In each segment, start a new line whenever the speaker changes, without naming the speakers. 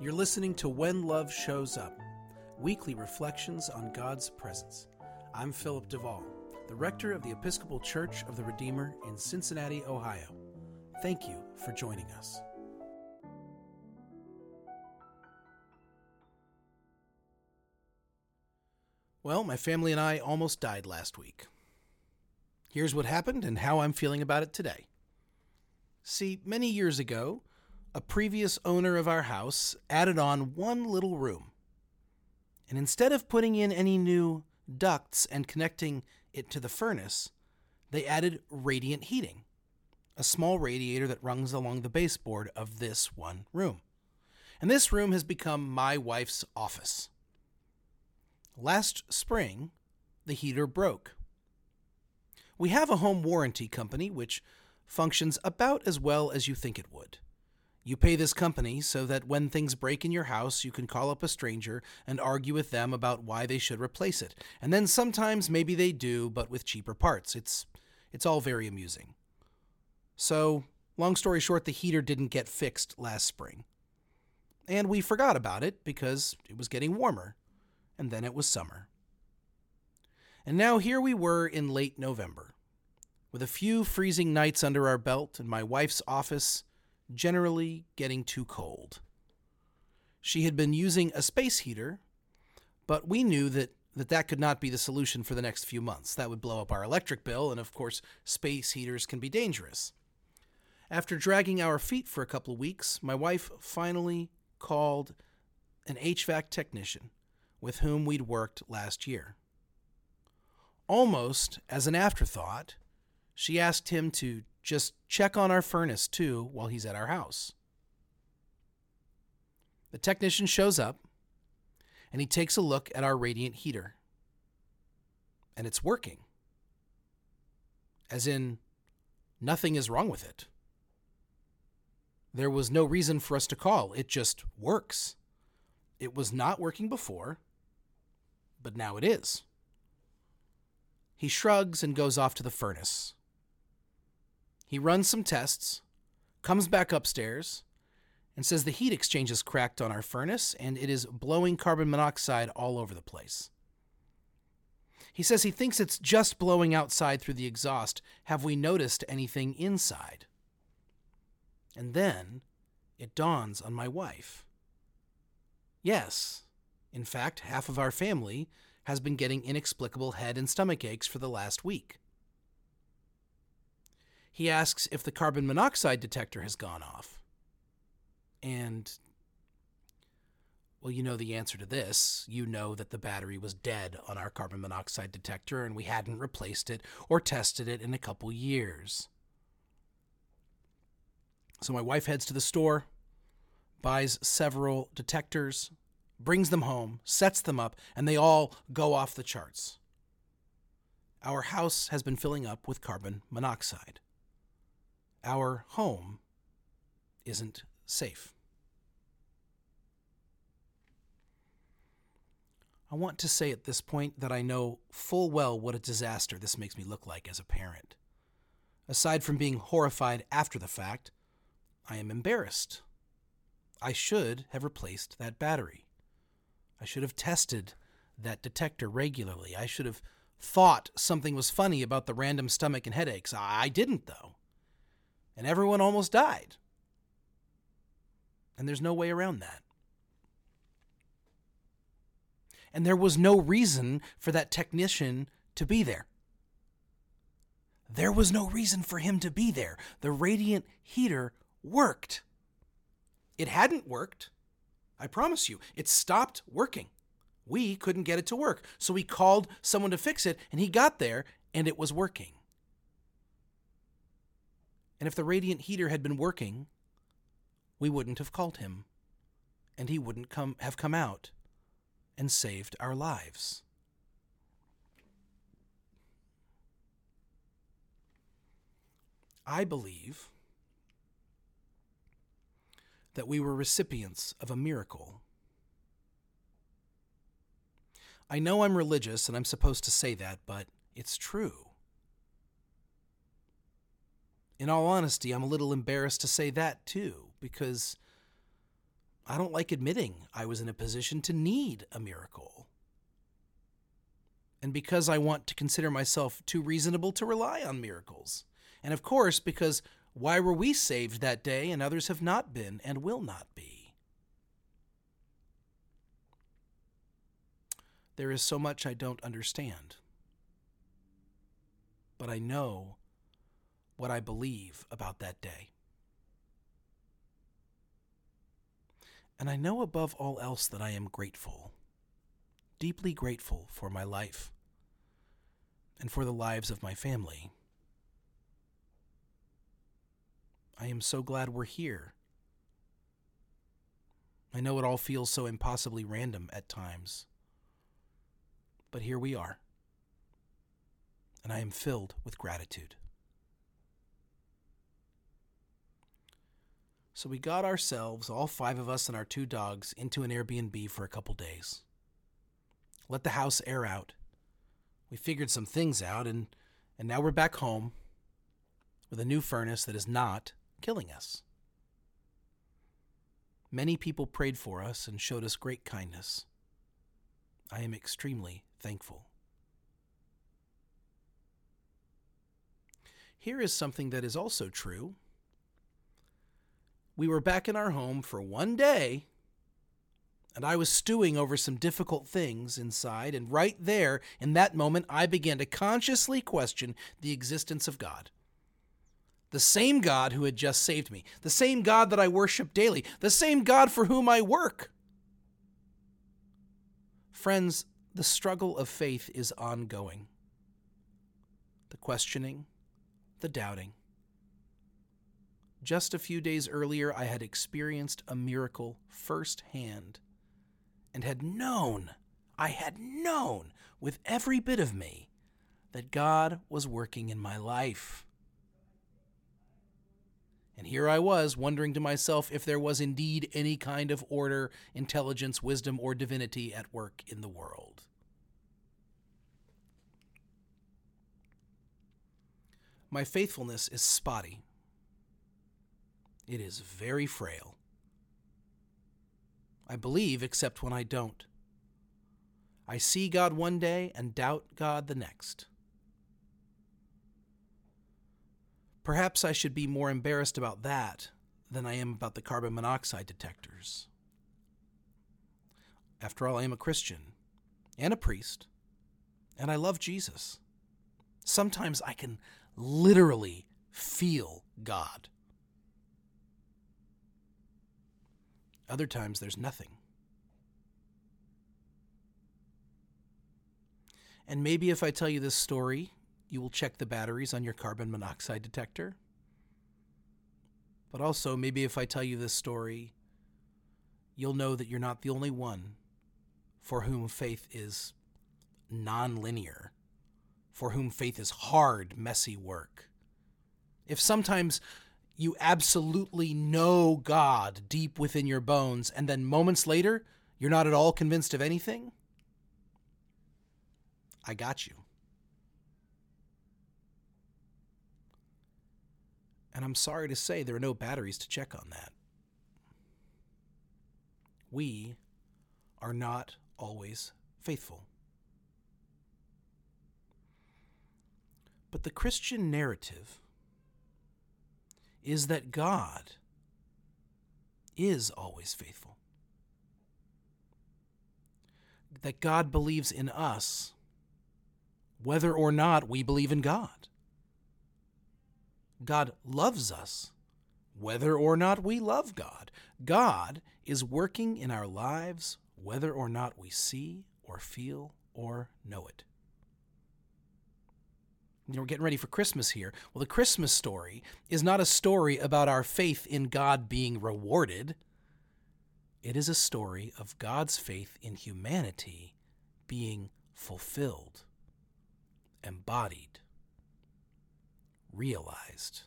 You're listening to When Love Shows Up, weekly reflections on God's presence. I'm Philip DeVaul, the rector of the Episcopal Church of the Redeemer in Cincinnati, Ohio. Thank you for joining us. Well, my family and I almost died last week. Here's what happened and how I'm feeling about it today. See, many years ago, a previous owner of our house added on one little room. And instead of putting in any new ducts and connecting it to the furnace, they added radiant heating, a small radiator that runs along the baseboard of this one room. And this room has become my wife's office. Last spring, the heater broke. We have a home warranty company which functions about as well as you think it would. You pay this company so that when things break in your house, you can call up a stranger and argue with them about why they should replace it. And then sometimes maybe they do, but with cheaper parts. It's it's all very amusing. So, long story short, the heater didn't get fixed last spring. And we forgot about it because it was getting warmer, and then it was summer. And now here we were in late November, with a few freezing nights under our belt and my wife's office generally getting too cold. She had been using a space heater, but we knew that, that that could not be the solution for the next few months. That would blow up our electric bill, and of course, space heaters can be dangerous. After dragging our feet for a couple of weeks, my wife finally called an HVAC technician with whom we'd worked last year. Almost as an afterthought, she asked him to just check on our furnace too while he's at our house. The technician shows up and he takes a look at our radiant heater. And it's working. As in, nothing is wrong with it. There was no reason for us to call, it just works. It was not working before, but now it is. He shrugs and goes off to the furnace. He runs some tests, comes back upstairs, and says the heat exchange is cracked on our furnace and it is blowing carbon monoxide all over the place. He says he thinks it's just blowing outside through the exhaust. Have we noticed anything inside? And then it dawns on my wife. Yes, in fact, half of our family has been getting inexplicable head and stomach aches for the last week. He asks if the carbon monoxide detector has gone off. And, well, you know the answer to this. You know that the battery was dead on our carbon monoxide detector and we hadn't replaced it or tested it in a couple years. So my wife heads to the store, buys several detectors, brings them home, sets them up, and they all go off the charts. Our house has been filling up with carbon monoxide our home isn't safe. I want to say at this point that I know full well what a disaster this makes me look like as a parent. Aside from being horrified after the fact, I am embarrassed. I should have replaced that battery. I should have tested that detector regularly. I should have thought something was funny about the random stomach and headaches. I didn't, though and everyone almost died. And there's no way around that. And there was no reason for that technician to be there. There was no reason for him to be there. The radiant heater worked. It hadn't worked. I promise you, it stopped working. We couldn't get it to work. So we called someone to fix it, and he got there, and it was working. And if the radiant heater had been working, we wouldn't have called him, and he wouldn't come have come out and saved our lives. I believe that we were recipients of a miracle. I know I'm religious and I'm supposed to say that, but it's true. In all honesty, I'm a little embarrassed to say that too, because I don't like admitting I was in a position to need a miracle. And because I want to consider myself too reasonable to rely on miracles. And of course, because why were we saved that day and others have not been and will not be? There is so much I don't understand. But I know what I believe about that day. And I know above all else that I am grateful, deeply grateful for my life and for the lives of my family. I am so glad we're here. I know it all feels so impossibly random at times, but here we are, and I am filled with gratitude. So we got ourselves, all five of us and our two dogs, into an Airbnb for a couple days. Let the house air out. We figured some things out, and, and now we're back home with a new furnace that is not killing us. Many people prayed for us and showed us great kindness. I am extremely thankful. Here is something that is also true we were back in our home for one day, and I was stewing over some difficult things inside, and right there, in that moment, I began to consciously question the existence of God. The same God who had just saved me, the same God that I worship daily, the same God for whom I work. Friends, the struggle of faith is ongoing. The questioning, the doubting, just a few days earlier, I had experienced a miracle firsthand and had known, I had known with every bit of me that God was working in my life. And here I was, wondering to myself if there was indeed any kind of order, intelligence, wisdom, or divinity at work in the world. My faithfulness is spotty. It is very frail. I believe except when I don't. I see God one day and doubt God the next. Perhaps I should be more embarrassed about that than I am about the carbon monoxide detectors. After all, I am a Christian and a priest, and I love Jesus. Sometimes I can literally feel God. Other times, there's nothing. And maybe if I tell you this story, you will check the batteries on your carbon monoxide detector. But also, maybe if I tell you this story, you'll know that you're not the only one for whom faith is nonlinear, for whom faith is hard, messy work. If sometimes you absolutely know God deep within your bones, and then moments later, you're not at all convinced of anything? I got you. And I'm sorry to say there are no batteries to check on that. We are not always faithful. But the Christian narrative is that God is always faithful. That God believes in us, whether or not we believe in God. God loves us, whether or not we love God. God is working in our lives, whether or not we see or feel or know it you know, we're getting ready for Christmas here. Well, the Christmas story is not a story about our faith in God being rewarded. It is a story of God's faith in humanity being fulfilled, embodied, realized.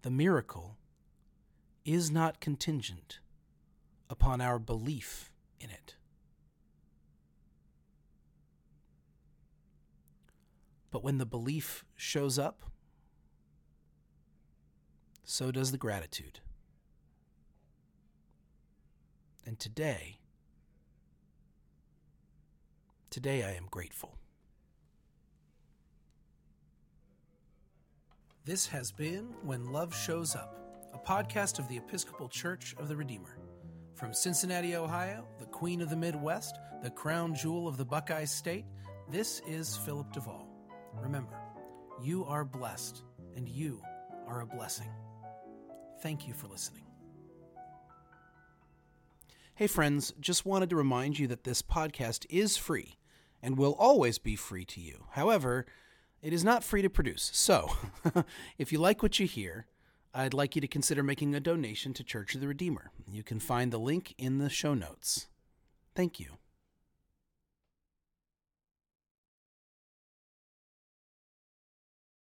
The miracle is not contingent upon our belief in it. But when the belief shows up, so does the gratitude. And today, today I am grateful. This has been When Love Shows Up, a podcast of the Episcopal Church of the Redeemer. From Cincinnati, Ohio, the queen of the Midwest, the crown jewel of the Buckeye State, this is Philip DeVaul. Remember, you are blessed and you are a blessing. Thank you for listening. Hey, friends, just wanted to remind you that this podcast is free and will always be free to you. However, it is not free to produce. So, if you like what you hear, I'd like you to consider making a donation to Church of the Redeemer. You can find the link in the show notes. Thank you.